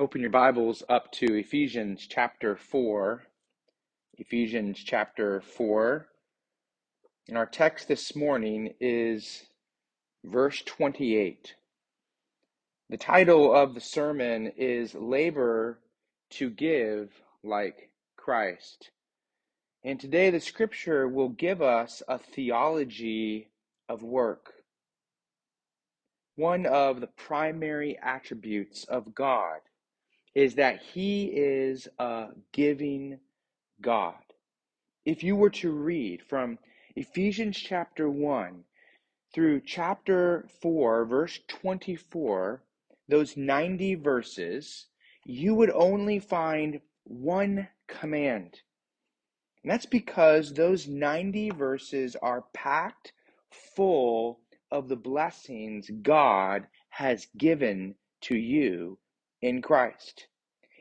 Open your Bibles up to Ephesians chapter 4. Ephesians chapter 4. And our text this morning is verse 28. The title of the sermon is Labor to Give Like Christ. And today the scripture will give us a theology of work. One of the primary attributes of God is that He is a giving God. If you were to read from Ephesians chapter 1 through chapter 4, verse 24, those 90 verses, you would only find one command. And that's because those 90 verses are packed full of the blessings God has given to you in Christ.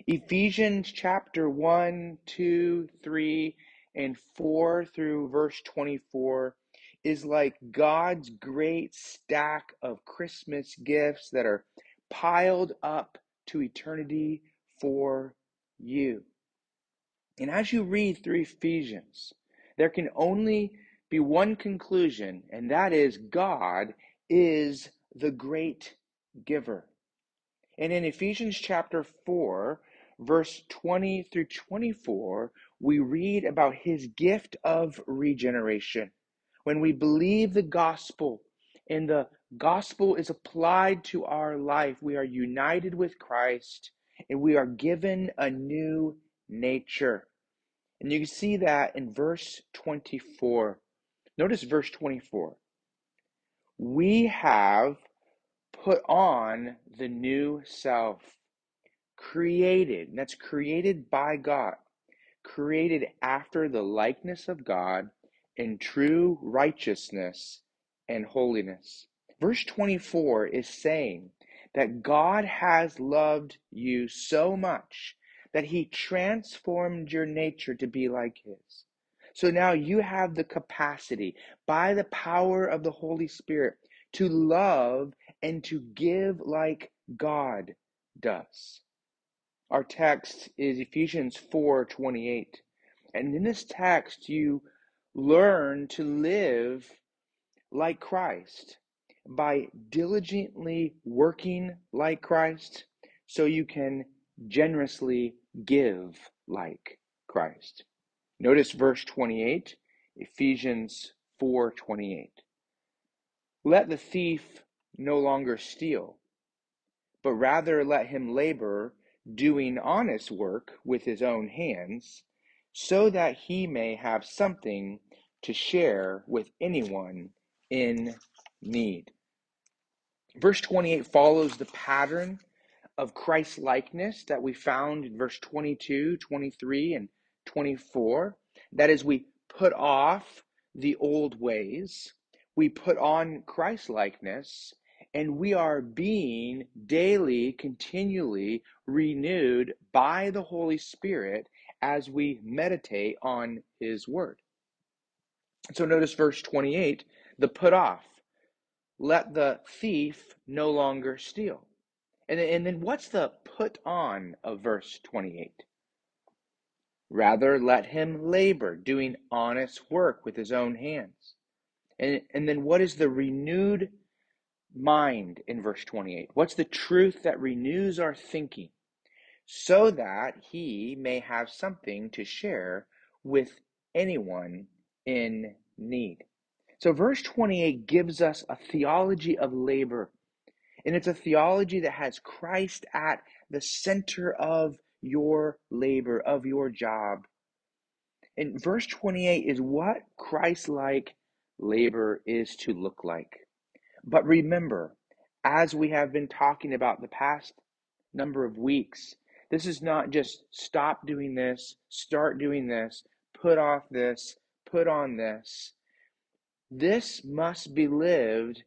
Ephesians chapter 1, 2, 3, and 4 through verse 24 is like God's great stack of Christmas gifts that are piled up to eternity for you. And as you read through Ephesians, there can only be one conclusion, and that is God is the great giver. And in Ephesians chapter 4, verse 20 through 24, we read about his gift of regeneration. When we believe the gospel and the gospel is applied to our life, we are united with Christ and we are given a new nature. And you can see that in verse 24. Notice verse 24. We have put on the new self, created, that's created by God, created after the likeness of God in true righteousness and holiness. Verse 24 is saying that God has loved you so much that he transformed your nature to be like his. So now you have the capacity by the power of the Holy Spirit to love and to give like God does. Our text is Ephesians 4:28. And in this text you learn to live like Christ by diligently working like Christ so you can generously give like Christ. Notice verse 28, Ephesians 4:28. Let the thief no longer steal, but rather let him labor, doing honest work with his own hands, so that he may have something to share with anyone in need. Verse 28 follows the pattern of Christ likeness that we found in verse 22, 23, and 24. That is, we put off the old ways, we put on Christ likeness, and we are being daily, continually renewed by the Holy Spirit as we meditate on His Word. So notice verse 28 the put off. Let the thief no longer steal. And and then what's the put on of verse 28? Rather, let him labor, doing honest work with his own hands. And, and then what is the renewed mind in verse 28? What's the truth that renews our thinking so that he may have something to share with anyone in need? So, verse 28 gives us a theology of labor and it's a theology that has Christ at the center of your labor, of your job. And verse 28 is what Christ like labor is to look like. But remember, as we have been talking about the past number of weeks, this is not just stop doing this, start doing this, put off this, put on this. This must be lived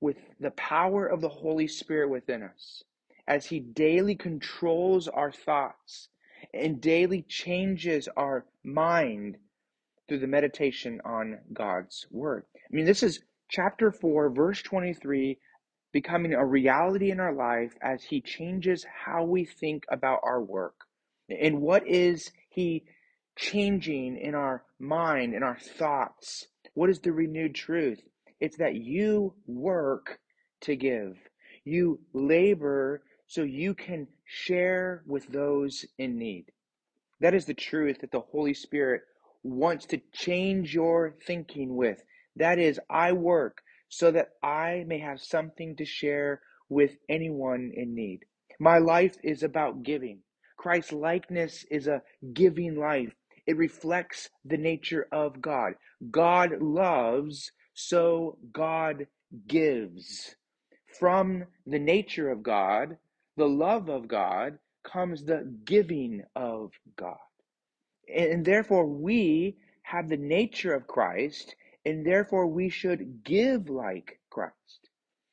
with the power of the Holy Spirit within us as He daily controls our thoughts and daily changes our mind through the meditation on God's Word. I mean, this is chapter 4, verse 23, becoming a reality in our life as He changes how we think about our work. And what is He changing in our mind, in our thoughts? What is the renewed truth? It's that you work to give, you labor so you can share with those in need. That is the truth that the Holy Spirit wants to change your thinking with. That is, I work so that I may have something to share with anyone in need. My life is about giving. Christ's likeness is a giving life. It reflects the nature of God. God loves, so God gives. From the nature of God, the love of God, comes the giving of God. And therefore, we have the nature of Christ, and therefore we should give like Christ.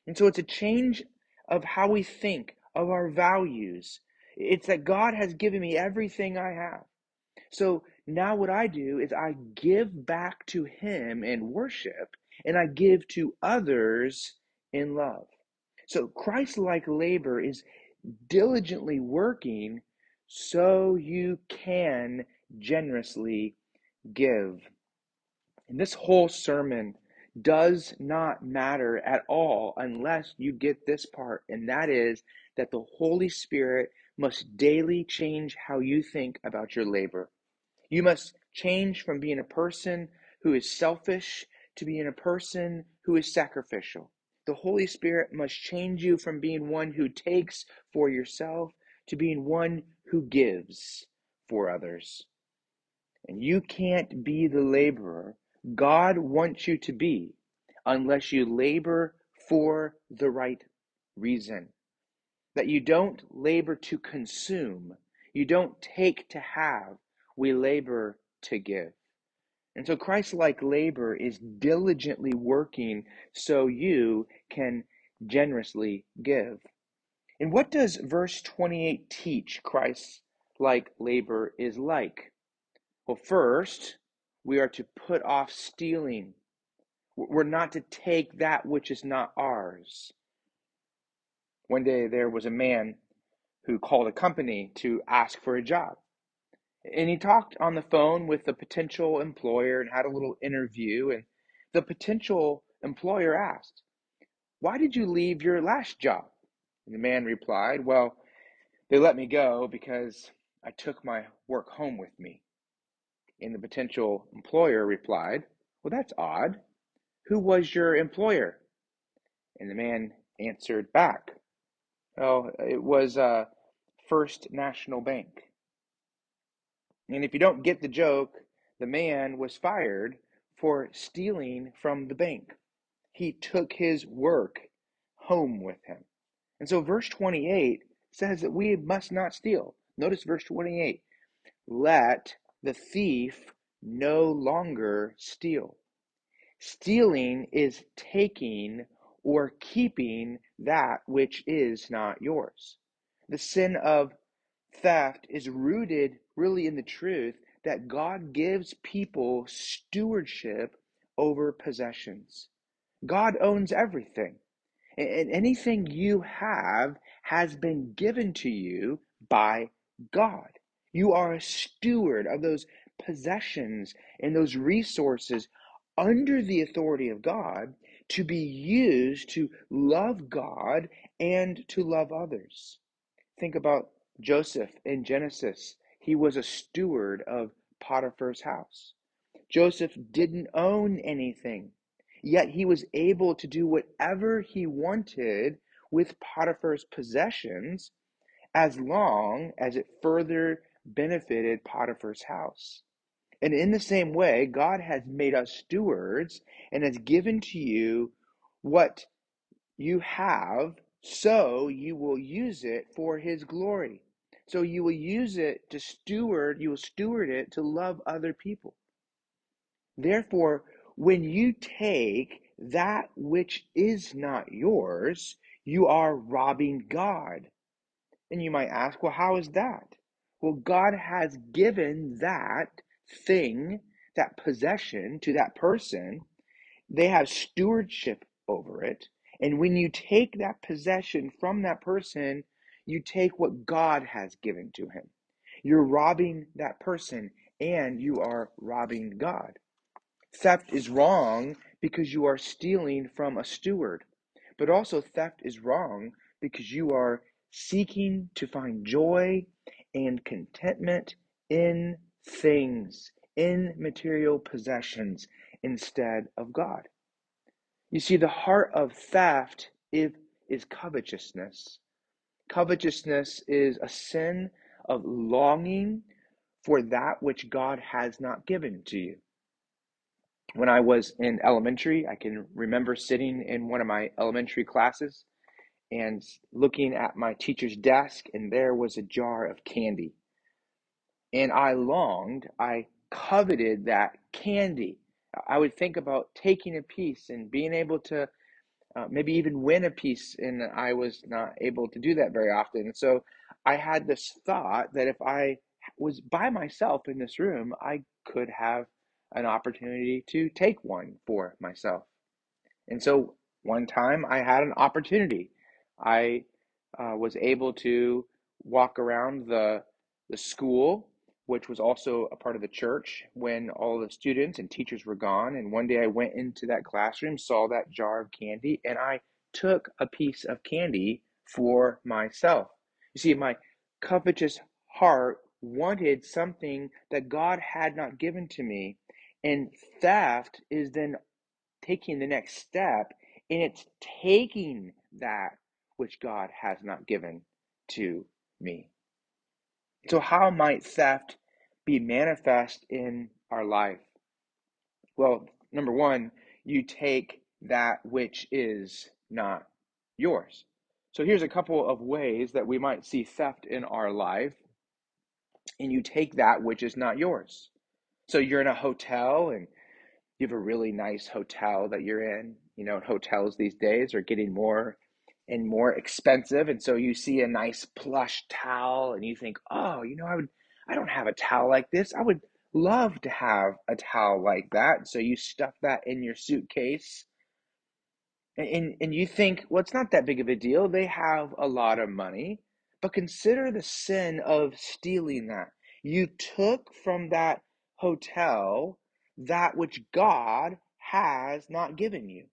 And so it's a change of how we think, of our values. It's that God has given me everything I have. So now what I do is I give back to Him in worship, and I give to others in love. So Christ like labor is diligently working so you can generously give. And this whole sermon does not matter at all unless you get this part, and that is that the Holy Spirit must daily change how you think about your labor. You must change from being a person who is selfish to being a person who is sacrificial. The Holy Spirit must change you from being one who takes for yourself to being one who gives for others. And you can't be the laborer God wants you to be unless you labor for the right reason. That you don't labor to consume, you don't take to have, we labor to give. And so Christ like labor is diligently working so you can generously give. And what does verse 28 teach Christ like labor is like? Well, first, we are to put off stealing. We're not to take that which is not ours. One day there was a man who called a company to ask for a job. And he talked on the phone with the potential employer and had a little interview. And the potential employer asked, Why did you leave your last job? And the man replied, Well, they let me go because I took my work home with me. And the potential employer replied, Well, that's odd. Who was your employer? And the man answered back, Oh, it was uh, First National Bank. And if you don't get the joke, the man was fired for stealing from the bank. He took his work home with him. And so, verse 28 says that we must not steal. Notice verse 28 let the thief no longer steal. Stealing is taking or keeping that which is not yours. The sin of theft is rooted really in the truth that God gives people stewardship over possessions. God owns everything. And anything you have has been given to you by God. You are a steward of those possessions and those resources under the authority of God to be used to love God and to love others. Think about Joseph in Genesis. He was a steward of Potiphar's house. Joseph didn't own anything, yet he was able to do whatever he wanted with Potiphar's possessions as long as it further benefited Potiphar's house. And in the same way, God has made us stewards and has given to you what you have, so you will use it for his glory. So you will use it to steward, you will steward it to love other people. Therefore, when you take that which is not yours, you are robbing God. And you might ask, well, how is that? Well, God has given that thing, that possession to that person. They have stewardship over it. And when you take that possession from that person, you take what God has given to him. You're robbing that person and you are robbing God. Theft is wrong because you are stealing from a steward, but also theft is wrong because you are seeking to find joy and contentment in things, in material possessions, instead of God. You see, the heart of theft is, is covetousness. Covetousness is a sin of longing for that which God has not given to you. When I was in elementary, I can remember sitting in one of my elementary classes and looking at my teacher's desk, and there was a jar of candy. And I longed, I coveted that candy. I would think about taking a piece and being able to uh, maybe even win a piece, and I was not able to do that very often. And so I had this thought that if I was by myself in this room, I could have an opportunity to take one for myself. And so one time I had an opportunity. I uh, was able to walk around the the school, which was also a part of the church, when all the students and teachers were gone. And one day I went into that classroom, saw that jar of candy, and I took a piece of candy for myself. You see, my covetous heart wanted something that God had not given to me. And theft is then taking the next step and it's taking that which God has not given to me. So, how might theft be manifest in our life? Well, number one, you take that which is not yours. So, here's a couple of ways that we might see theft in our life, and you take that which is not yours. So, you're in a hotel and you have a really nice hotel that you're in. You know, hotels these days are getting more and more expensive. And so you see a nice plush towel and you think, oh, you know, I would, I don't have a towel like this. I would love to have a towel like that. So you stuff that in your suitcase and, and you think, well, it's not that big of a deal. They have a lot of money. But consider the sin of stealing that. You took from that hotel that which God has not given you.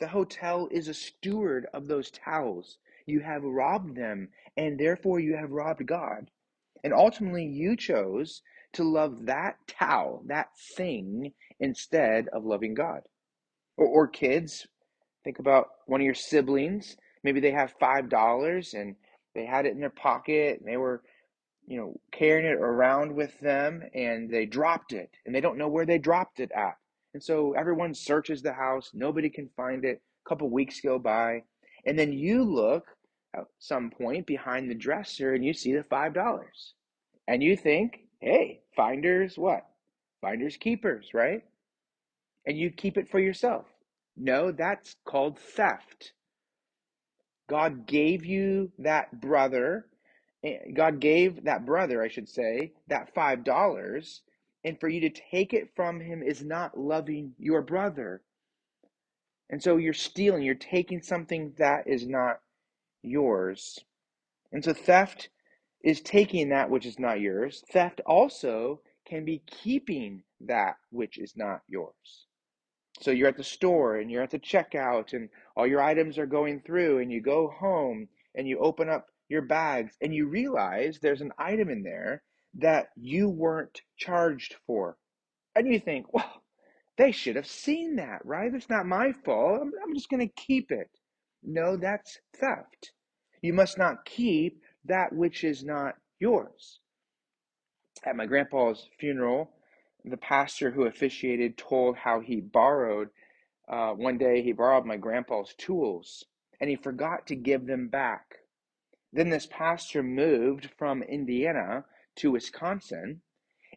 The hotel is a steward of those towels. You have robbed them, and therefore you have robbed God. And ultimately, you chose to love that towel, that thing, instead of loving God. Or, or kids, think about one of your siblings. Maybe they have $5 and they had it in their pocket and they were you know, carrying it around with them and they dropped it and they don't know where they dropped it at. And so everyone searches the house, nobody can find it. A couple weeks go by, and then you look at some point behind the dresser and you see the $5. And you think, hey, finders what? Finders keepers, right? And you keep it for yourself. No, that's called theft. God gave you that brother Eh, God gave that brother, I should say, that five dollars, and for you to take it from him is not loving your brother. And so you're stealing, you're taking something that is not yours. And so theft is taking that which is not yours. Theft also can be keeping that which is not yours. So you're at the store and you're at the checkout and all your items are going through and you go home and you open up your bags and you realize there's an item in there that you weren't charged for. And you think, well, they should have seen that, right? It's not my fault. I'm, I'm just going to keep it. No, that's theft. You must not keep that which is not yours. At my grandpa's funeral, the pastor who officiated told how he borrowed, uh, one day, he borrowed my grandpa's tools and he forgot to give them back. Then this pastor moved from Indiana to Wisconsin.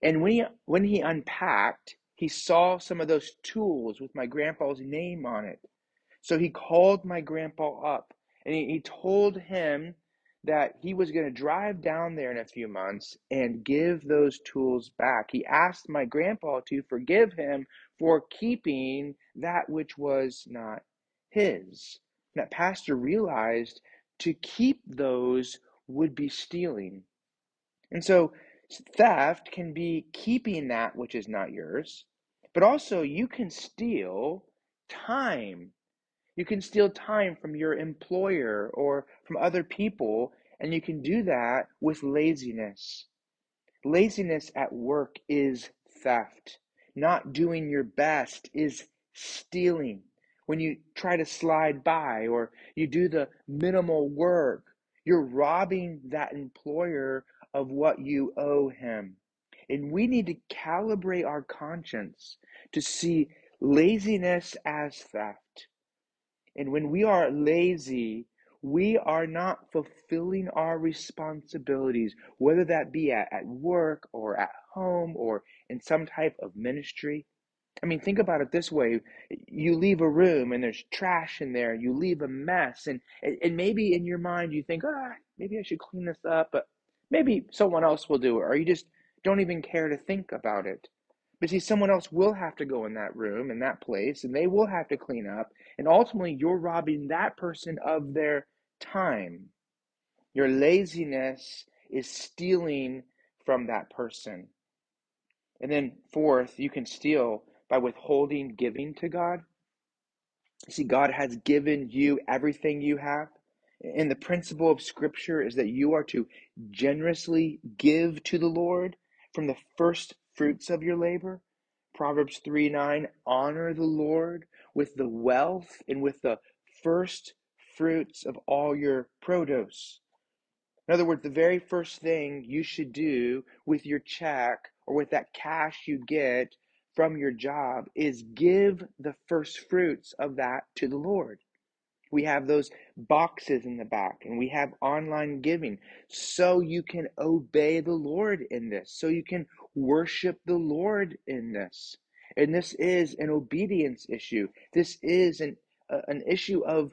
And when he, when he unpacked, he saw some of those tools with my grandpa's name on it. So he called my grandpa up and he, he told him that he was going to drive down there in a few months and give those tools back. He asked my grandpa to forgive him for keeping that which was not his. that pastor realized to keep those would be stealing. And so theft can be keeping that which is not yours, but also you can steal time. You can steal time from your employer or from other people, and you can do that with laziness. Laziness at work is theft. Not doing your best is stealing. When you try to slide by or you do the minimal work, you're robbing that employer of what you owe him. And we need to calibrate our conscience to see laziness as theft. And when we are lazy, we are not fulfilling our responsibilities, whether that be at, at work or at home or in some type of ministry. I mean, think about it this way. You leave a room and there's trash in there. You leave a mess. And, and maybe in your mind you think, ah, maybe I should clean this up, but maybe someone else will do it. Or you just don't even care to think about it. But see, someone else will have to go in that room, in that place, and they will have to clean up. And ultimately, you're robbing that person of their time. Your laziness is stealing from that person. And then, fourth, you can steal by withholding giving to God. See, God has given you everything you have. And the principle of Scripture is that you are to generously give to the Lord from the first fruits of your labor. Proverbs 3 9, honor the Lord with the wealth and with the first fruits of all your produce. In other words, the very first thing you should do with your check or with that cash you get from your job is give the first fruits of that to the Lord. We have those boxes in the back and we have online giving so you can obey the Lord in this, so you can worship the Lord in this. And this is an obedience issue. This is an, uh, an issue of,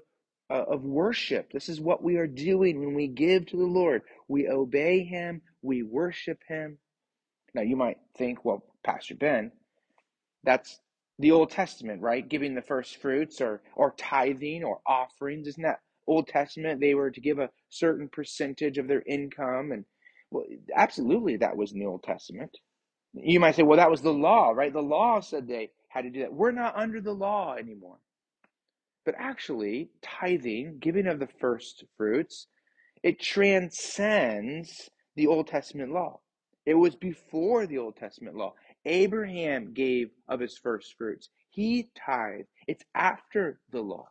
uh, of worship. This is what we are doing when we give to the Lord. We obey Him, we worship Him. Now, you might think, well, Pastor Ben, that's the Old Testament, right? Giving the first fruits or or tithing or offerings. Isn't that Old Testament? They were to give a certain percentage of their income and well, absolutely that was in the Old Testament. You might say, well, that was the law, right? The law said they had to do that. We're not under the law anymore. But actually, tithing, giving of the first fruits, it transcends the Old Testament law. It was before the Old Testament law. Abraham gave of his first fruits. He tithed. It's after the law.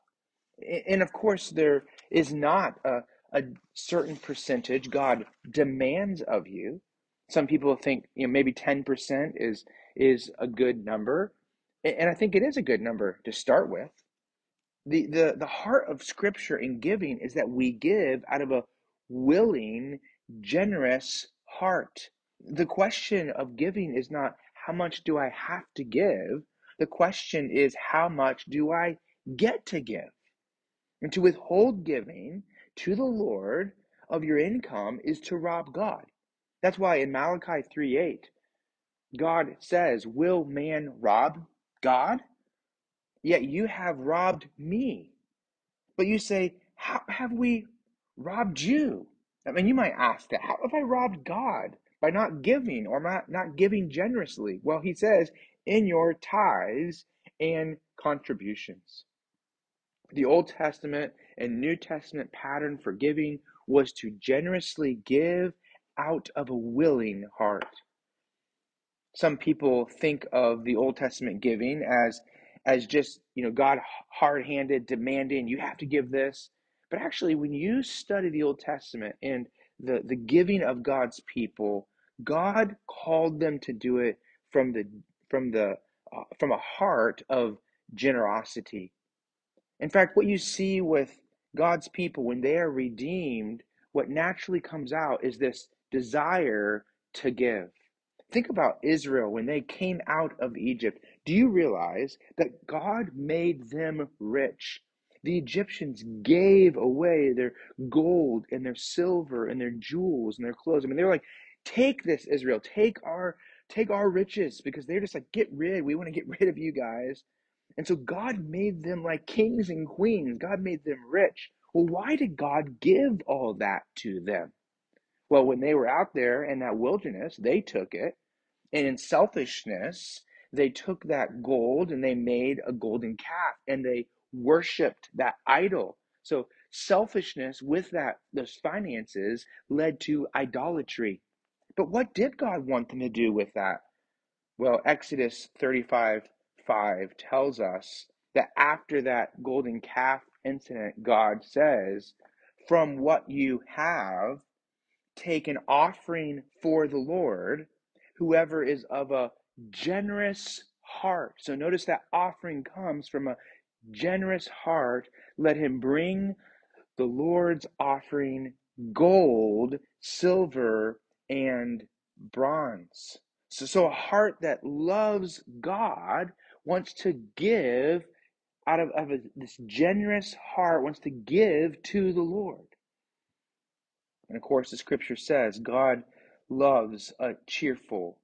And of course, there is not a, a certain percentage God demands of you. Some people think you know maybe 10% is is a good number. And I think it is a good number to start with. The the the heart of scripture in giving is that we give out of a willing, generous heart. The question of giving is not how much do I have to give? The question is, how much do I get to give? And to withhold giving to the Lord of your income is to rob God. That's why in Malachi 3 8, God says, Will man rob God? Yet you have robbed me. But you say, How have we robbed you? I mean, you might ask that. How have I robbed God? By not giving or not, not giving generously? Well, he says, in your tithes and contributions. The Old Testament and New Testament pattern for giving was to generously give out of a willing heart. Some people think of the Old Testament giving as as just, you know, God hard-handed demanding you have to give this. But actually when you study the Old Testament and the, the giving of God's people, God called them to do it from the from the uh, from a heart of generosity. In fact, what you see with God's people when they are redeemed, what naturally comes out is this desire to give. Think about Israel when they came out of Egypt. Do you realize that God made them rich? The Egyptians gave away their gold and their silver and their jewels and their clothes. I mean, they were like, take this, Israel, take our take our riches, because they're just like, get rid, we want to get rid of you guys. And so God made them like kings and queens. God made them rich. Well, why did God give all that to them? Well, when they were out there in that wilderness, they took it. And in selfishness, they took that gold and they made a golden calf and they worshiped that idol. So selfishness with that those finances led to idolatry. But what did God want them to do with that? Well, Exodus 35 5 tells us that after that golden calf incident, God says, From what you have, take an offering for the Lord, whoever is of a generous heart. So notice that offering comes from a generous heart. Let him bring the Lord's offering gold, silver, and bronze. So, so a heart that loves God wants to give out of, of a, this generous heart, wants to give to the Lord. And of course, the scripture says God loves a cheerful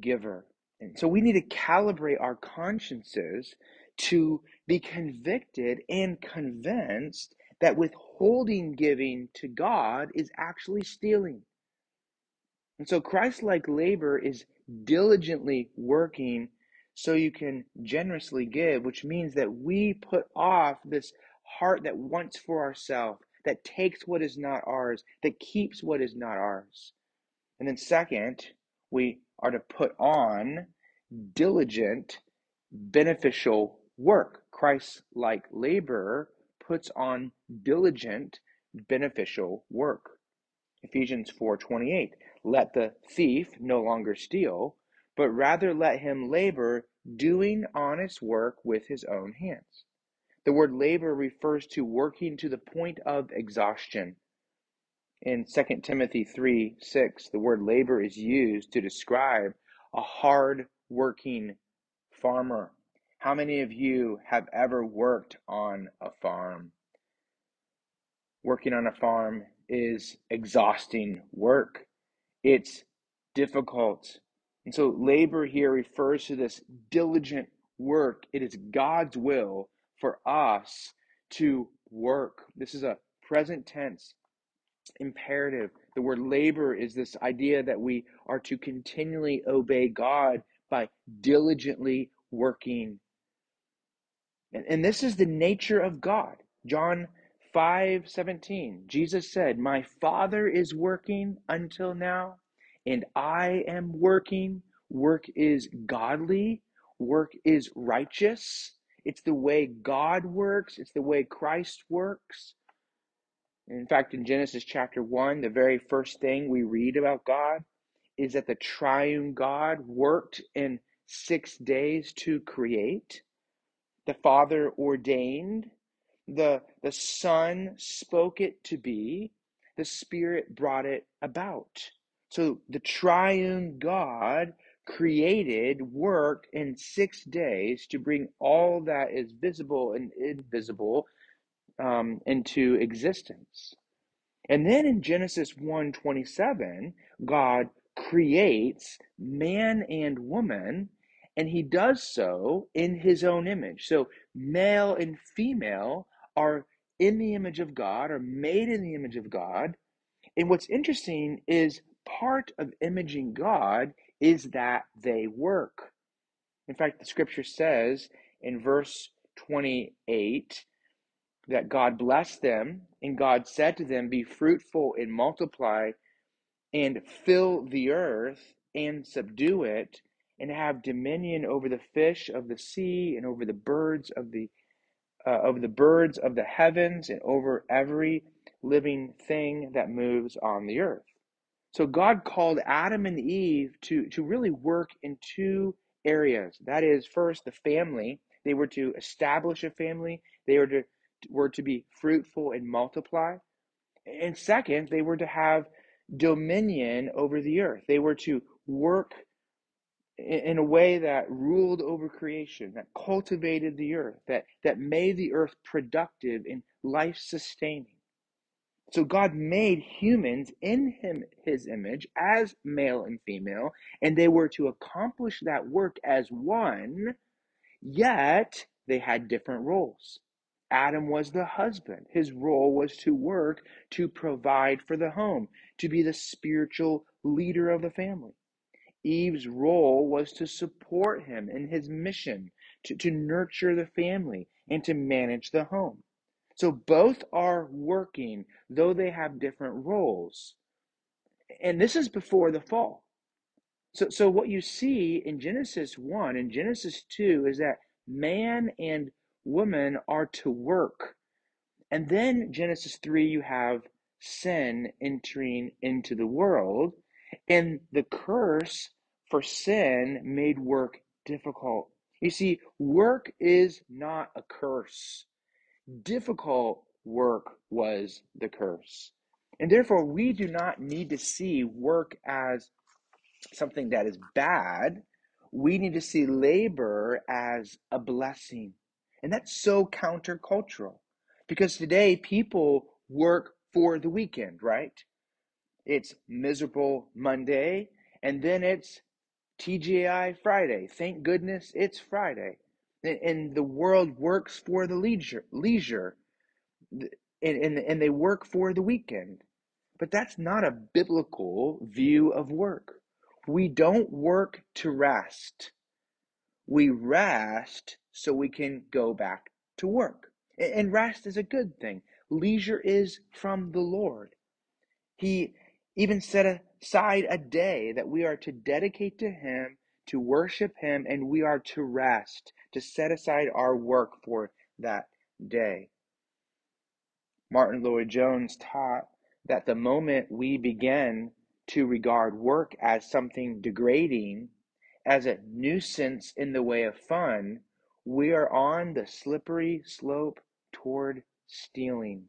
giver. And so we need to calibrate our consciences to be convicted and convinced that withholding giving to God is actually stealing. And so Christ like labor is diligently working so you can generously give, which means that we put off this heart that wants for ourselves, that takes what is not ours, that keeps what is not ours. And then, second, we are to put on diligent, beneficial work. Christ like labor puts on diligent, beneficial work. Ephesians 4:28 Let the thief no longer steal, but rather let him labor doing honest work with his own hands. The word labor refers to working to the point of exhaustion. In 2 Timothy 3 6, the word labor is used to describe a hard working farmer. How many of you have ever worked on a farm? Working on a farm is exhausting work, it's difficult. And so, labor here refers to this diligent work. It is God's will for us to work. This is a present tense imperative. The word labor is this idea that we are to continually obey God by diligently working. And, and this is the nature of God. John 5 17, Jesus said, My Father is working until now, and I am working. Work is godly, work is righteous. It's the way God works, it's the way Christ works. In fact, in Genesis chapter 1, the very first thing we read about God is that the triune God worked in six days to create. The Father ordained, the, the Son spoke it to be, the Spirit brought it about. So the triune God created, worked in six days to bring all that is visible and invisible um, into existence. And then in Genesis one twenty seven, God creates man and woman and he does so in his own image. So male and female are in the image of God, are made in the image of God. And what's interesting is part of imaging God is that they work. In fact, the scripture says in verse 28 that God blessed them, and God said to them, Be fruitful and multiply, and fill the earth and subdue it, and have dominion over the fish of the sea, and over the birds of the uh, over the birds of the heavens, and over every living thing that moves on the earth. So God called Adam and Eve to to really work in two areas. That is, first the family. They were to establish a family. They were to were to be fruitful and multiply. And second, they were to have dominion over the earth. They were to work in a way that ruled over creation, that cultivated the earth, that, that made the earth productive and life sustaining. So God made humans in him his image as male and female, and they were to accomplish that work as one Yet they had different roles. Adam was the husband. His role was to work to provide for the home, to be the spiritual leader of the family. Eve's role was to support him in his mission, to, to nurture the family, and to manage the home. So both are working, though they have different roles. And this is before the fall. So, so what you see in Genesis 1 and Genesis 2 is that man and woman are to work. And then Genesis 3, you have sin entering into the world. And the curse for sin made work difficult. You see, work is not a curse. Difficult work was the curse. And therefore, we do not need to see work as something that is bad, we need to see labor as a blessing. And that's so countercultural because today people work for the weekend, right? It's miserable Monday and then it's TGI Friday. Thank goodness it's Friday. And the world works for the leisure, leisure and, and, and they work for the weekend. But that's not a biblical view of work. We don't work to rest. We rest so we can go back to work. And rest is a good thing. Leisure is from the Lord. He even set aside a day that we are to dedicate to Him, to worship Him, and we are to rest, to set aside our work for that day. Martyn Lloyd-Jones taught that the moment we begin to regard work as something degrading, as a nuisance in the way of fun, we are on the slippery slope toward stealing.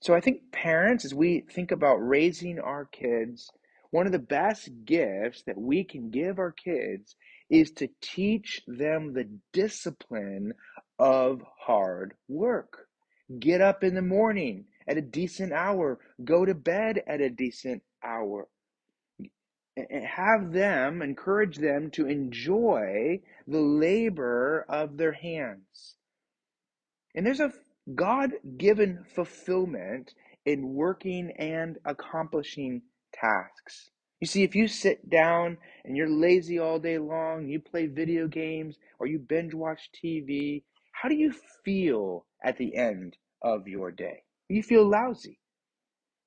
So I think parents, as we think about raising our kids, one of the best gifts that we can give our kids is to teach them the discipline of hard work. Get up in the morning at a decent hour, go to bed at a decent hour. Have them, encourage them to enjoy the labor of their hands. And there's a God given fulfillment in working and accomplishing tasks. You see, if you sit down and you're lazy all day long, you play video games, or you binge watch TV, how do you feel at the end of your day? You feel lousy.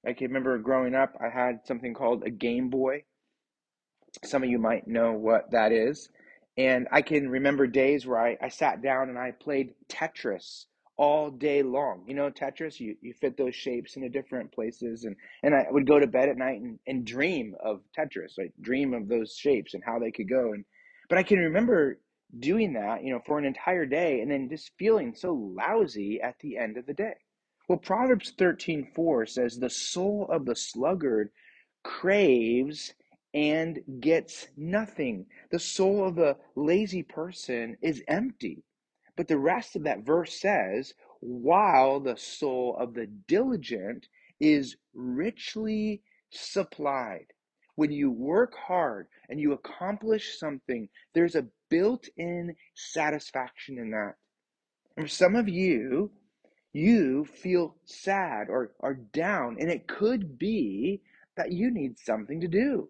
I can remember growing up, I had something called a Game Boy. Some of you might know what that is. And I can remember days where I, I sat down and I played Tetris all day long. You know, Tetris, you, you fit those shapes into different places. And, and I would go to bed at night and, and dream of Tetris, like dream of those shapes and how they could go. And But I can remember doing that, you know, for an entire day and then just feeling so lousy at the end of the day. Well, Proverbs 13:4 says the soul of the sluggard craves and gets nothing. The soul of the lazy person is empty. But the rest of that verse says, while the soul of the diligent is richly supplied. When you work hard and you accomplish something, there's a built in satisfaction in that. For some of you, you feel sad or, or down, and it could be that you need something to do.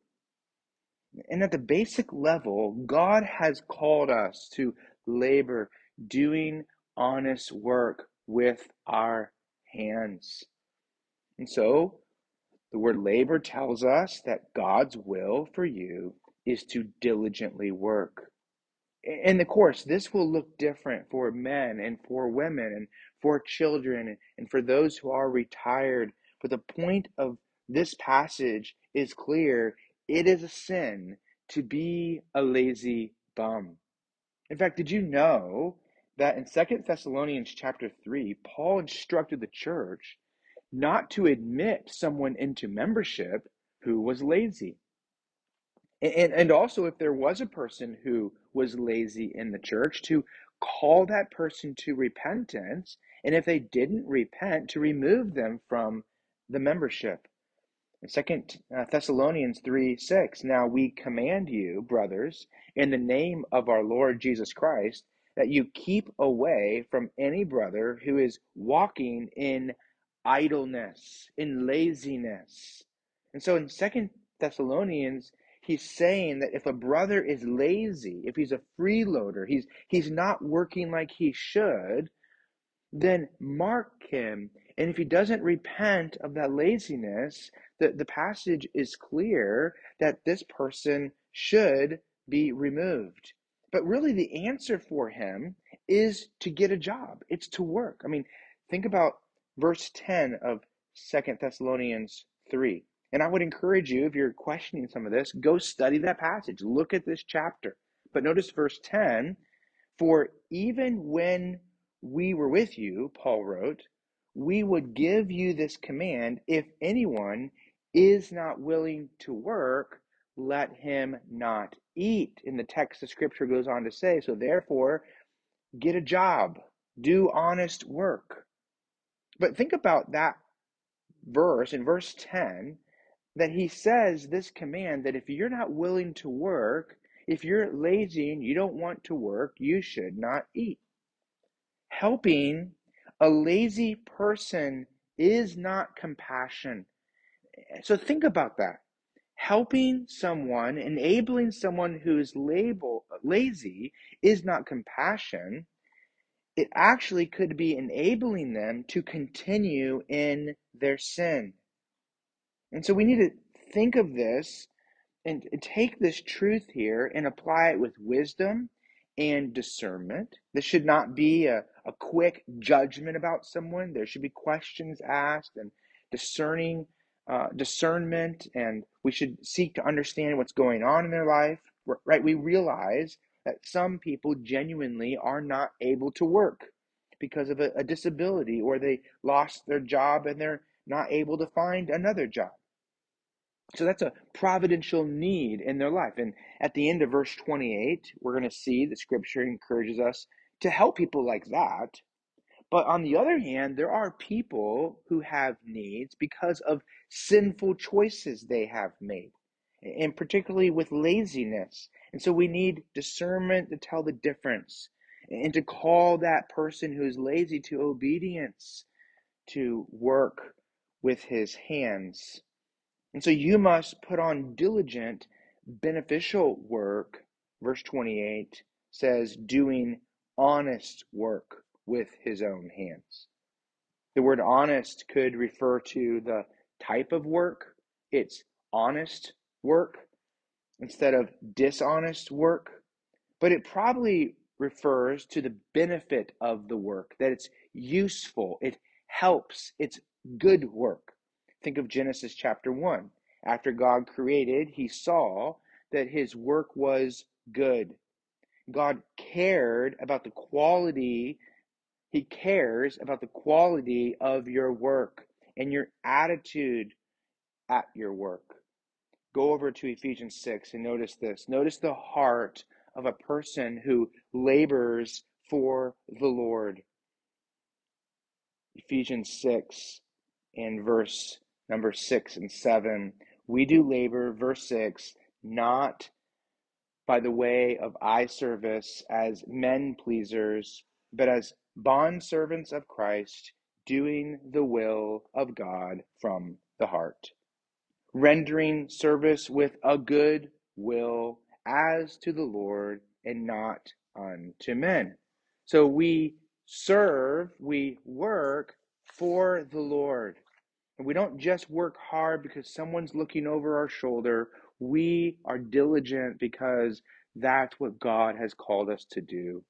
And at the basic level, God has called us to labor, doing honest work with our hands. And so, the word labor tells us that God's will for you is to diligently work and of course, this will look different for men and for women and for children and for those who are retired. But the point of this passage is clear it is a sin to be a lazy bum. In fact, did you know that in Second Thessalonians chapter 3, Paul instructed the church not to admit someone into membership who was lazy? And, and also, if there was a person who was lazy in the church, to call that person to repentance. And if they didn't repent, to remove them from the membership. In Second uh, Thessalonians 3 6, now we command you, brothers, in the name of our Lord Jesus Christ, that you keep away from any brother who is walking in idleness, in laziness. And so in Second Thessalonians, he's saying that if a brother is lazy, if he's a freeloader, he's he's not working like he should, then mark him. And if he doesn't repent of that laziness, the, the passage is clear that this person should be removed. But really, the answer for him is to get a job, it's to work. I mean, think about verse 10 of Second Thessalonians 3. And I would encourage you, if you're questioning some of this, go study that passage. Look at this chapter. But notice verse 10 For even when we were with you, Paul wrote, we would give you this command if anyone is not willing to work, let him not eat. In the text, the scripture goes on to say, so therefore, get a job, do honest work. But think about that verse in verse 10 that he says this command that if you're not willing to work, if you're lazy and you don't want to work, you should not eat. Helping a lazy person is not compassion. So think about that. Helping someone, enabling someone who's label, lazy is not compassion. It actually could be enabling them to continue in their sin. And so we need to think of this and take this truth here and apply it with wisdom and discernment. This should not be a, a quick judgment about someone. There should be questions asked and discerning uh, discernment, and we should seek to understand what's going on in their life. Right? We realize that some people genuinely are not able to work because of a, a disability, or they lost their job and they're not able to find another job. So that's a providential need in their life. And at the end of verse 28, we're going to see the scripture encourages us to help people like that. But on the other hand, there are people who have needs because of sinful choices they have made, and particularly with laziness. And so we need discernment to tell the difference and to call that person who's lazy to obedience, to work with his hands. And so you must put on diligent, beneficial work. Verse 28 says, doing honest work with his own hands. The word honest could refer to the type of work, it's honest work instead of dishonest work, but it probably refers to the benefit of the work, that it's useful, it helps, it's good work. Think of Genesis chapter 1. After God created, he saw that his work was good. God cared about the quality, he cares about the quality of your work and your attitude at your work. Go over to Ephesians 6 and notice this. Notice the heart of a person who labors for the Lord. Ephesians 6 and verse number 6 and 7. We do labor, verse 6, not by the way of eye service as men pleasers, but as bond servants of Christ, doing the will of God from the heart, rendering service with a good will as to the Lord and not unto men. So we serve, we work for the Lord. And we don't just work hard because someone's looking over our shoulder. We are diligent because that's what God has called us to do.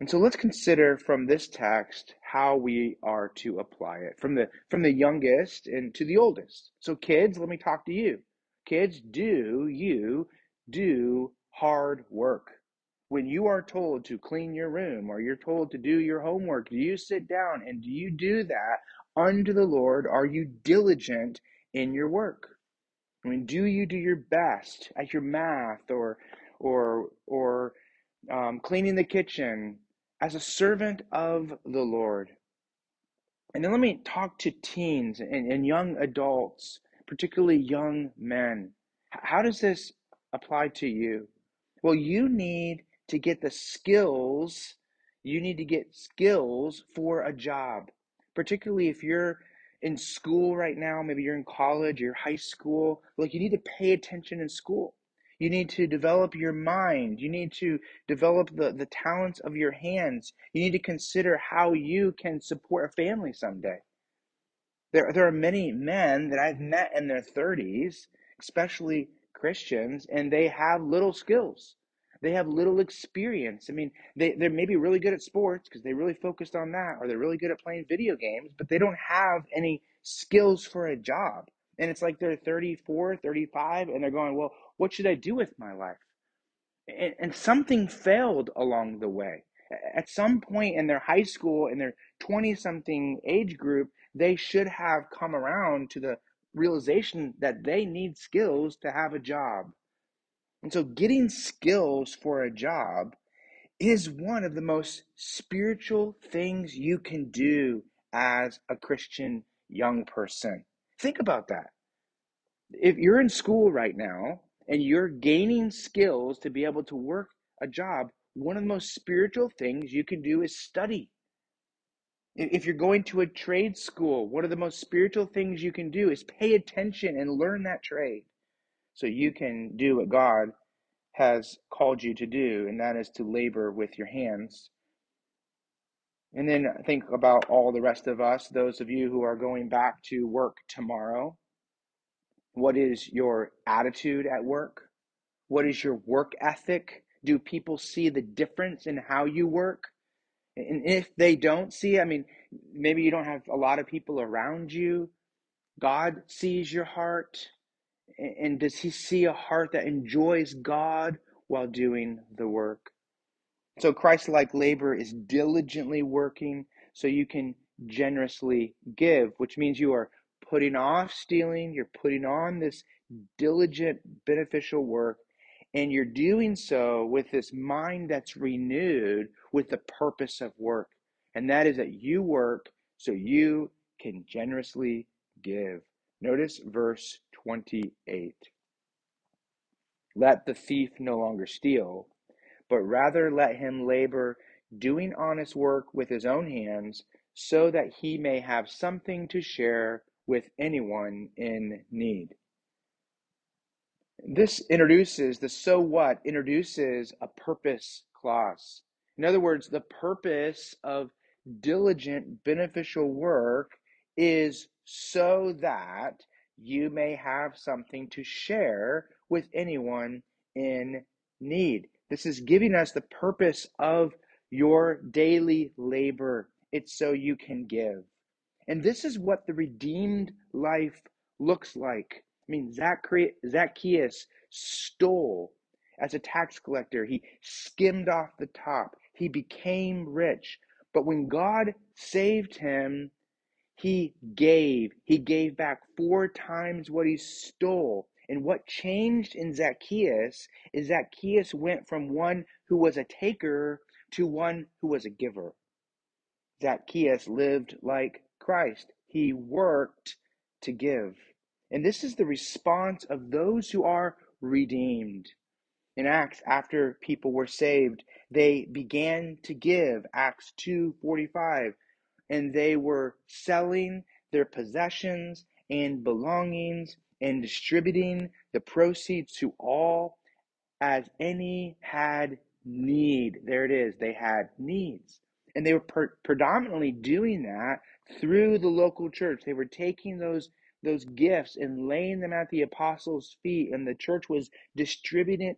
And so let's consider from this text how we are to apply it from the from the youngest and to the oldest. So kids, let me talk to you. Kids, do you do hard work? When you are told to clean your room or you're told to do your homework, do you sit down and do you do that unto the Lord? Are you diligent in your work? I mean, do you do your best at your math or or or um, cleaning the kitchen as a servant of the Lord? And then let me talk to teens and, and young adults, particularly young men. How does this apply to you? Well, you need to get the skills. You need to get skills for a job, particularly if you're in school right now. Maybe you're in college, you're high school. Like you need to pay attention in school. You need to develop your mind. You need to develop the, the talents of your hands. You need to consider how you can support a family someday. There, there are many men that I've met in their 30s, especially Christians, and they have little skills. They have little experience. I mean, they, they're maybe really good at sports because they really focused on that, or they're really good at playing video games, but they don't have any skills for a job. And it's like they're 34, 35, and they're going, Well, what should I do with my life? And, and something failed along the way. At some point in their high school, in their 20 something age group, they should have come around to the realization that they need skills to have a job. And so, getting skills for a job is one of the most spiritual things you can do as a Christian young person. Think about that. If you're in school right now and you're gaining skills to be able to work a job, one of the most spiritual things you can do is study. If you're going to a trade school, one of the most spiritual things you can do is pay attention and learn that trade so you can do what God has called you to do, and that is to labor with your hands. And then think about all the rest of us, those of you who are going back to work tomorrow. What is your attitude at work? What is your work ethic? Do people see the difference in how you work? And if they don't see, I mean, maybe you don't have a lot of people around you. God sees your heart. And does he see a heart that enjoys God while doing the work? So Christ like labor is diligently working so you can generously give, which means you are putting off stealing, you're putting on this diligent, beneficial work, and you're doing so with this mind that's renewed with the purpose of work. And that is that you work so you can generously give. Notice verse 28. Let the thief no longer steal, but rather let him labor, doing honest work with his own hands, so that he may have something to share with anyone in need. This introduces the so what introduces a purpose clause. In other words, the purpose of diligent, beneficial work is so that you may have something to share with anyone in need. This is giving us the purpose of your daily labor. It's so you can give. And this is what the redeemed life looks like. I mean, Zacchaeus stole as a tax collector. He skimmed off the top. He became rich. But when God saved him, he gave. He gave back four times what he stole. And what changed in Zacchaeus is Zacchaeus went from one who was a taker to one who was a giver. Zacchaeus lived like Christ. He worked to give. And this is the response of those who are redeemed. In Acts, after people were saved, they began to give. Acts 2:45. And they were selling their possessions and belongings and distributing the proceeds to all as any had need. There it is. They had needs. And they were per- predominantly doing that through the local church. They were taking those those gifts and laying them at the apostles' feet, and the church was distributing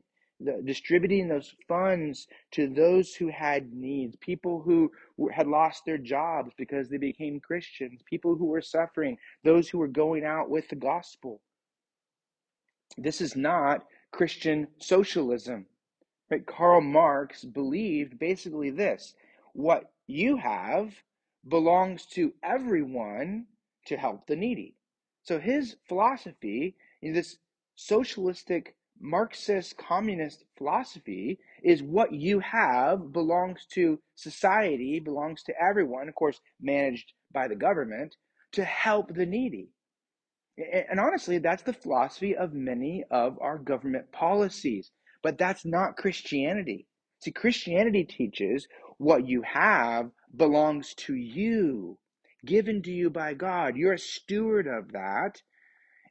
distributing those funds to those who had needs, people who had lost their jobs because they became Christians, people who were suffering, those who were going out with the gospel. This is not Christian socialism. Right? Karl Marx believed basically this what you have belongs to everyone to help the needy. So his philosophy, this socialistic Marxist communist philosophy, is what you have belongs to society, belongs to everyone, of course, managed by the government, to help the needy. And honestly, that's the philosophy of many of our government policies. But that's not Christianity. See, Christianity teaches what you have belongs to you, given to you by God. You're a steward of that,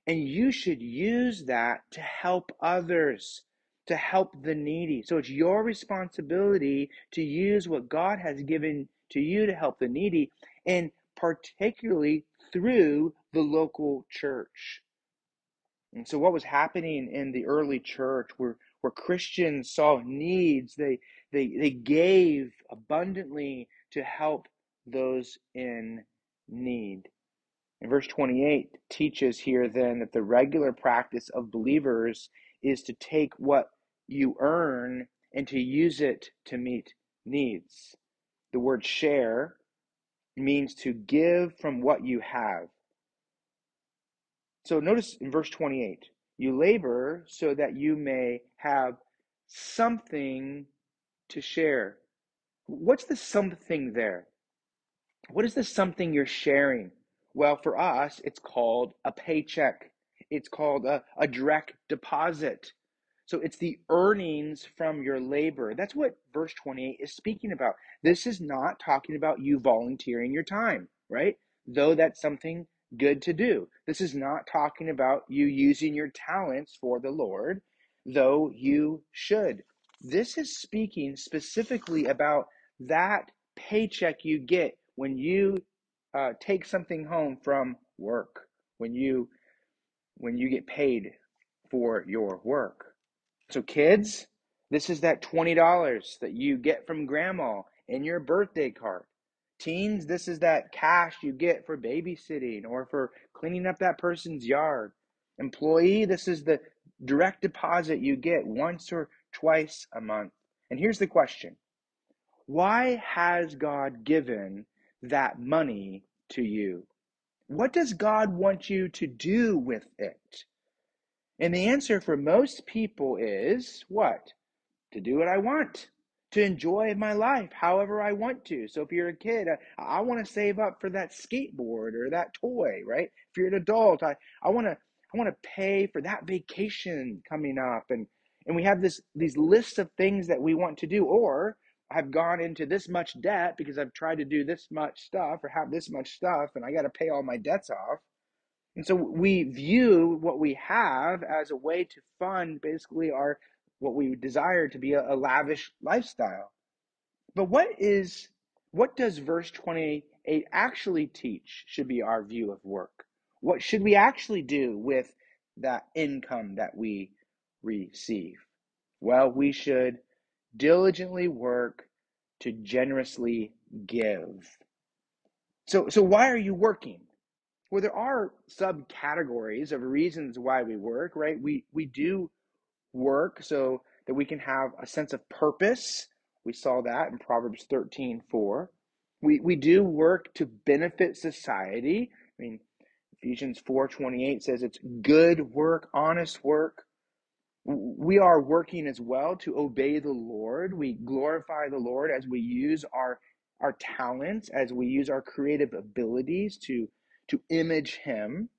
and you should use that to help others, to help the needy. So it's your responsibility to use what God has given to you to help the needy, and particularly through the local church. And so, what was happening in the early church, where where Christians saw needs, they they they gave abundantly to help those in need. And verse 28 teaches here then that the regular practice of believers is to take what you earn and to use it to meet needs. The word share means to give from what you have. So notice in verse 28 you labor so that you may have something to share. What's the something there? What is the something you're sharing? Well, for us, it's called a paycheck, it's called a, a direct deposit. So it's the earnings from your labor. That's what verse 28 is speaking about. This is not talking about you volunteering your time, right? Though that's something good to do. This is not talking about you using your talents for the Lord, though you should. This is speaking specifically about that paycheck you get when you uh, take something home from work, when you when you get paid for your work. So kids, this is that $20 that you get from grandma in your birthday card. Teens, this is that cash you get for babysitting or for cleaning up that person's yard. Employee, this is the direct deposit you get once or twice a month. And here's the question Why has God given that money to you? What does God want you to do with it? And the answer for most people is what? To do what I want to enjoy my life however I want to. So if you're a kid, I, I want to save up for that skateboard or that toy, right? If you're an adult, I, I want to I want to pay for that vacation coming up and and we have this these lists of things that we want to do or I've gone into this much debt because I've tried to do this much stuff or have this much stuff and I got to pay all my debts off. And so we view what we have as a way to fund basically our what we desire to be a, a lavish lifestyle. But what is what does verse 28 actually teach should be our view of work? What should we actually do with that income that we receive? Well, we should diligently work to generously give. So so why are you working? Well, there are subcategories of reasons why we work, right? We we do work so that we can have a sense of purpose. We saw that in Proverbs 13 4. We, we do work to benefit society. I mean, Ephesians 4:28 says it's good work, honest work. We are working as well to obey the Lord. We glorify the Lord as we use our our talents, as we use our creative abilities to to image him.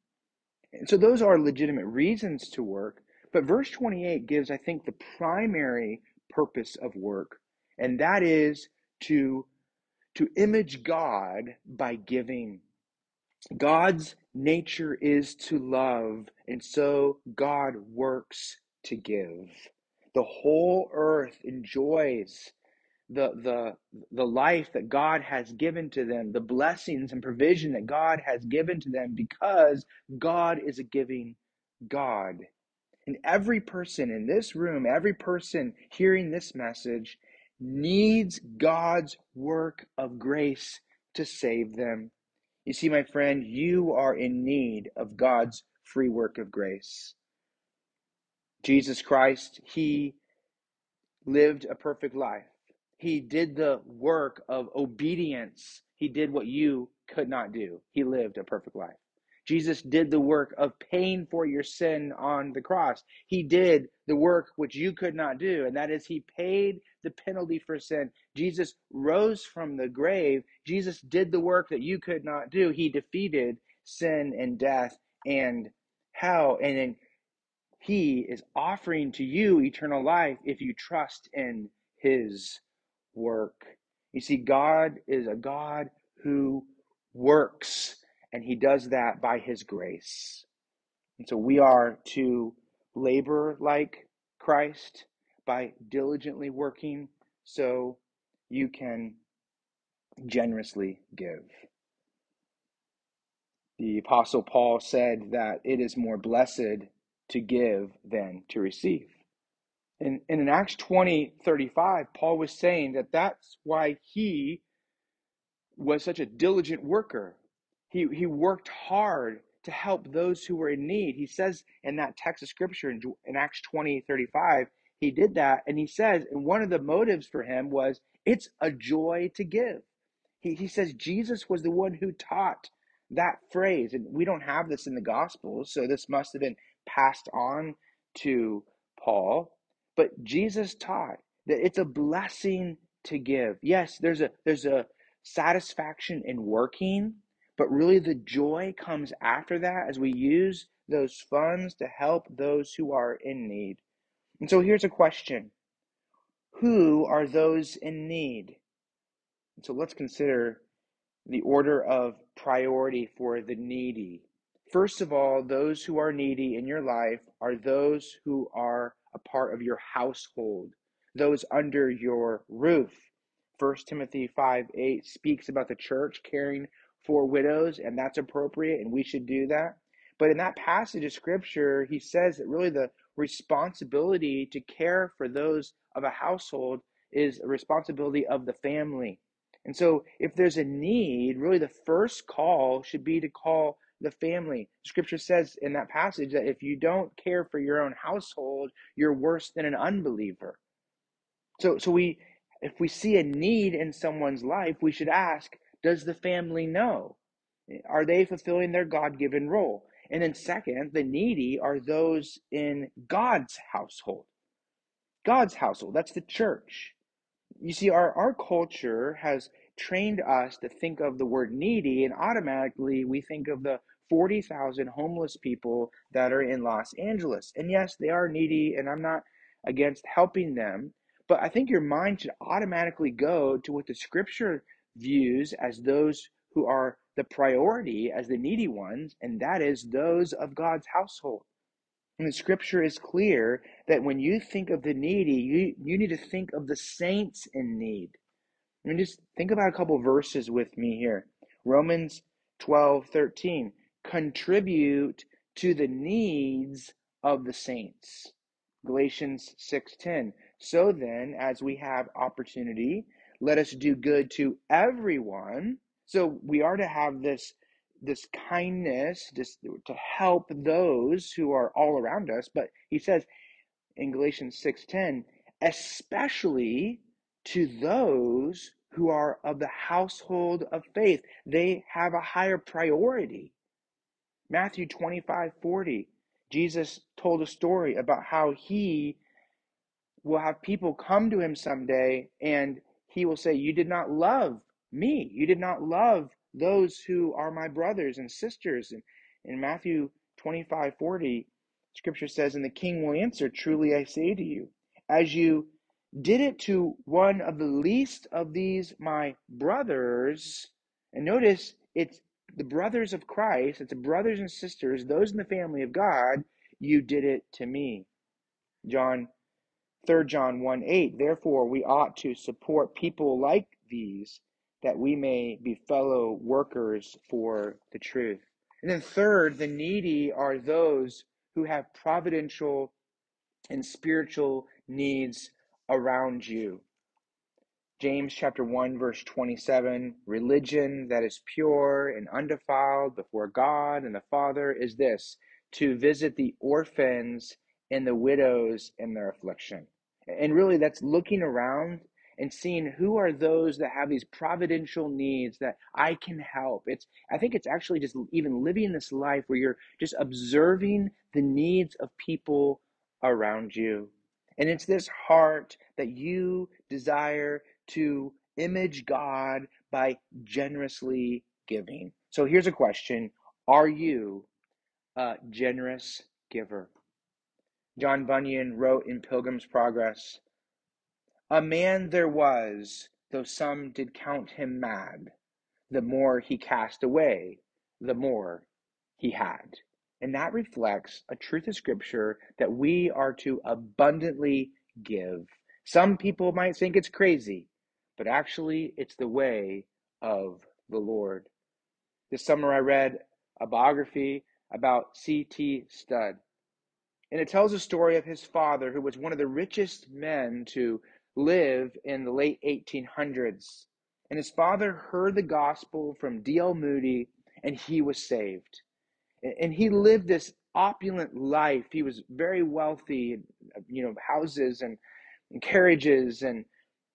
And so those are legitimate reasons to work, but verse 28 gives, I think, the primary purpose of work, and that is to, to image God by giving. God's nature is to love, and so God works to give. The whole earth enjoys the the the life that God has given to them, the blessings and provision that God has given to them because God is a giving God. And every person in this room, every person hearing this message, needs God's work of grace to save them. You see, my friend, you are in need of God's free work of grace. Jesus Christ, He lived a perfect life. He did the work of obedience. He did what you could not do. He lived a perfect life. Jesus did the work of paying for your sin on the cross. He did the work which you could not do, and that is, He paid the penalty for sin. Jesus rose from the grave. Jesus did the work that you could not do. He defeated sin and death and hell. And then He is offering to you eternal life if you trust in his work. You see, God is a God who works, and he does that by his grace. And so we are to labor like Christ by diligently working so you can generously give. The Apostle Paul said that it is more blessed to give than to receive. And, and in Acts 20 35, Paul was saying that that's why he was such a diligent worker. He, he worked hard to help those who were in need. He says in that text of scripture in, in Acts 20 35, he did that. And he says, and one of the motives for him was it's a joy to give. He, he says Jesus was the one who taught that phrase. And we don't have this in the Gospels, so this must have been passed on to Paul. But Jesus taught that it's a blessing to give. Yes, there's a there's a satisfaction in working, but really the joy comes after that as we use those funds to help those who are in need. And so here's a question. Who are those in need? And so let's consider the order of priority for the needy. First of all, those who are needy in your life are those who are a part of your household, those under your roof. 1 Timothy 5 8 speaks about the church caring for widows, and that's appropriate, and we should do that. But in that passage of scripture, he says that really the responsibility to care for those of a household is a responsibility of the family. And so, if there's a need, really the first call should be to call the family. Scripture says in that passage that if you don't care for your own household, you're worse than an unbeliever. So, so we, if we see a need in someone's life, we should ask, does the family know? Are they fulfilling their God given role? And then, second, the needy are those in God's household. God's household, that's the church. You see, our, our culture has trained us to think of the word needy, and automatically we think of the 40,000 homeless people that are in Los Angeles. And yes, they are needy, and I'm not against helping them, but I think your mind should automatically go to what the scripture views as those who are the priority, as the needy ones, and that is those of God's household. And the scripture is clear that when you think of the needy, you, you need to think of the saints in need. I mean, just think about a couple verses with me here. Romans 12, 13. Contribute to the needs of the saints. Galatians 6:10. So then, as we have opportunity, let us do good to everyone. So we are to have this this kindness just to help those who are all around us, but he says in Galatians 6:10, especially to those who are of the household of faith. They have a higher priority. Matthew 25 40, Jesus told a story about how he will have people come to him someday and he will say, You did not love me. You did not love those who are my brothers and sisters. And in Matthew 25 40, scripture says, And the king will answer, Truly I say to you, as you did it to one of the least of these my brothers, and notice it's the brothers of Christ, it's the brothers and sisters, those in the family of God, you did it to me. John 3 John 1 8, therefore we ought to support people like these that we may be fellow workers for the truth. And then third, the needy are those who have providential and spiritual needs around you. James chapter 1 verse 27 religion that is pure and undefiled before God and the Father is this to visit the orphans and the widows in their affliction. And really that's looking around and seeing who are those that have these providential needs that I can help. It's I think it's actually just even living this life where you're just observing the needs of people around you. And it's this heart that you desire to image God by generously giving. So here's a question Are you a generous giver? John Bunyan wrote in Pilgrim's Progress A man there was, though some did count him mad, the more he cast away, the more he had. And that reflects a truth of Scripture that we are to abundantly give. Some people might think it's crazy, but actually, it's the way of the Lord. This summer, I read a biography about C.T. Studd. And it tells a story of his father, who was one of the richest men to live in the late 1800s. And his father heard the gospel from D.L. Moody, and he was saved. And he lived this opulent life. He was very wealthy, you know, houses and, and carriages. And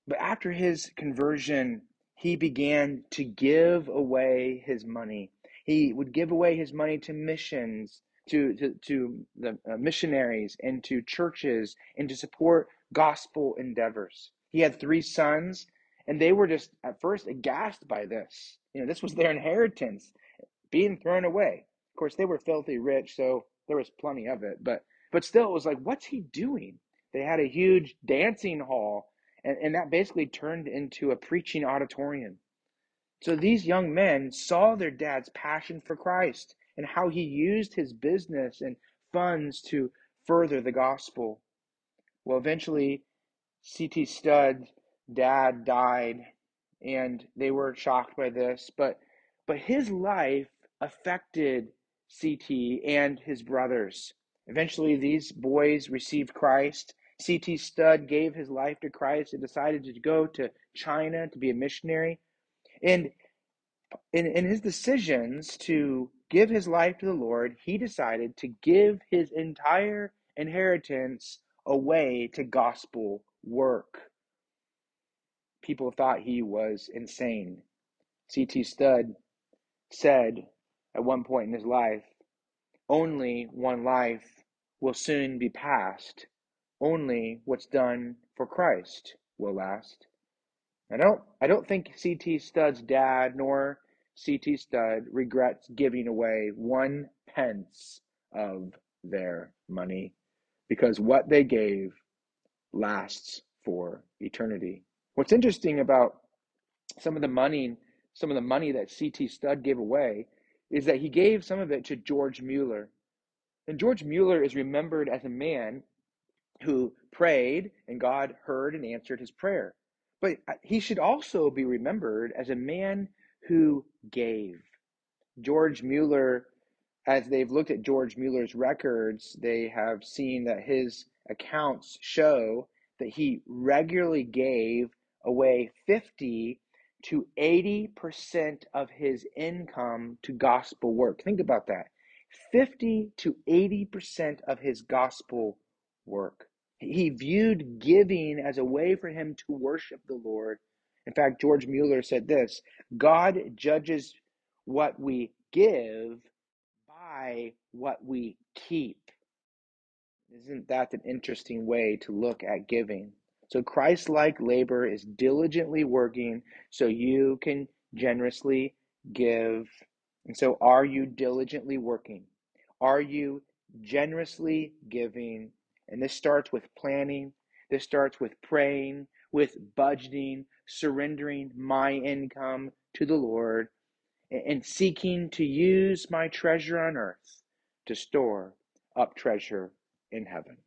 but after his conversion, he began to give away his money. He would give away his money to missions to, to, to the uh, missionaries and to churches and to support gospel endeavors. He had three sons, and they were just at first aghast by this. You know, this was their inheritance being thrown away. Of course, they were filthy rich, so there was plenty of it. But but still, it was like, what's he doing? They had a huge dancing hall, and, and that basically turned into a preaching auditorium. So these young men saw their dad's passion for Christ and how he used his business and funds to further the gospel. Well, eventually, C.T. Studd's dad died, and they were shocked by this. But but his life affected C.T. and his brothers. Eventually, these boys received Christ. C.T. Studd gave his life to Christ and decided to go to China to be a missionary. And in, in his decisions to give his life to the Lord, he decided to give his entire inheritance away to gospel work. People thought he was insane. C.T. Studd said at one point in his life, Only one life will soon be passed. Only what's done for Christ will last. I don't I don't think CT Studd's dad nor CT Studd regrets giving away one pence of their money because what they gave lasts for eternity. What's interesting about some of the money, some of the money that CT Studd gave away is that he gave some of it to George Mueller. And George Mueller is remembered as a man who prayed and God heard and answered his prayer. But uh, he should also be remembered as a man who gave. George Mueller, as they've looked at George Mueller's records, they have seen that his accounts show that he regularly gave away 50 to 80% of his income to gospel work. Think about that. 50 to 80% of his gospel work. He viewed giving as a way for him to worship the Lord. In fact, George Mueller said this God judges what we give by what we keep. Isn't that an interesting way to look at giving? So, Christ like labor is diligently working so you can generously give. And so, are you diligently working? Are you generously giving and this starts with planning, this starts with praying, with budgeting, surrendering my income to the Lord, and seeking to use my treasure on earth to store up treasure in heaven.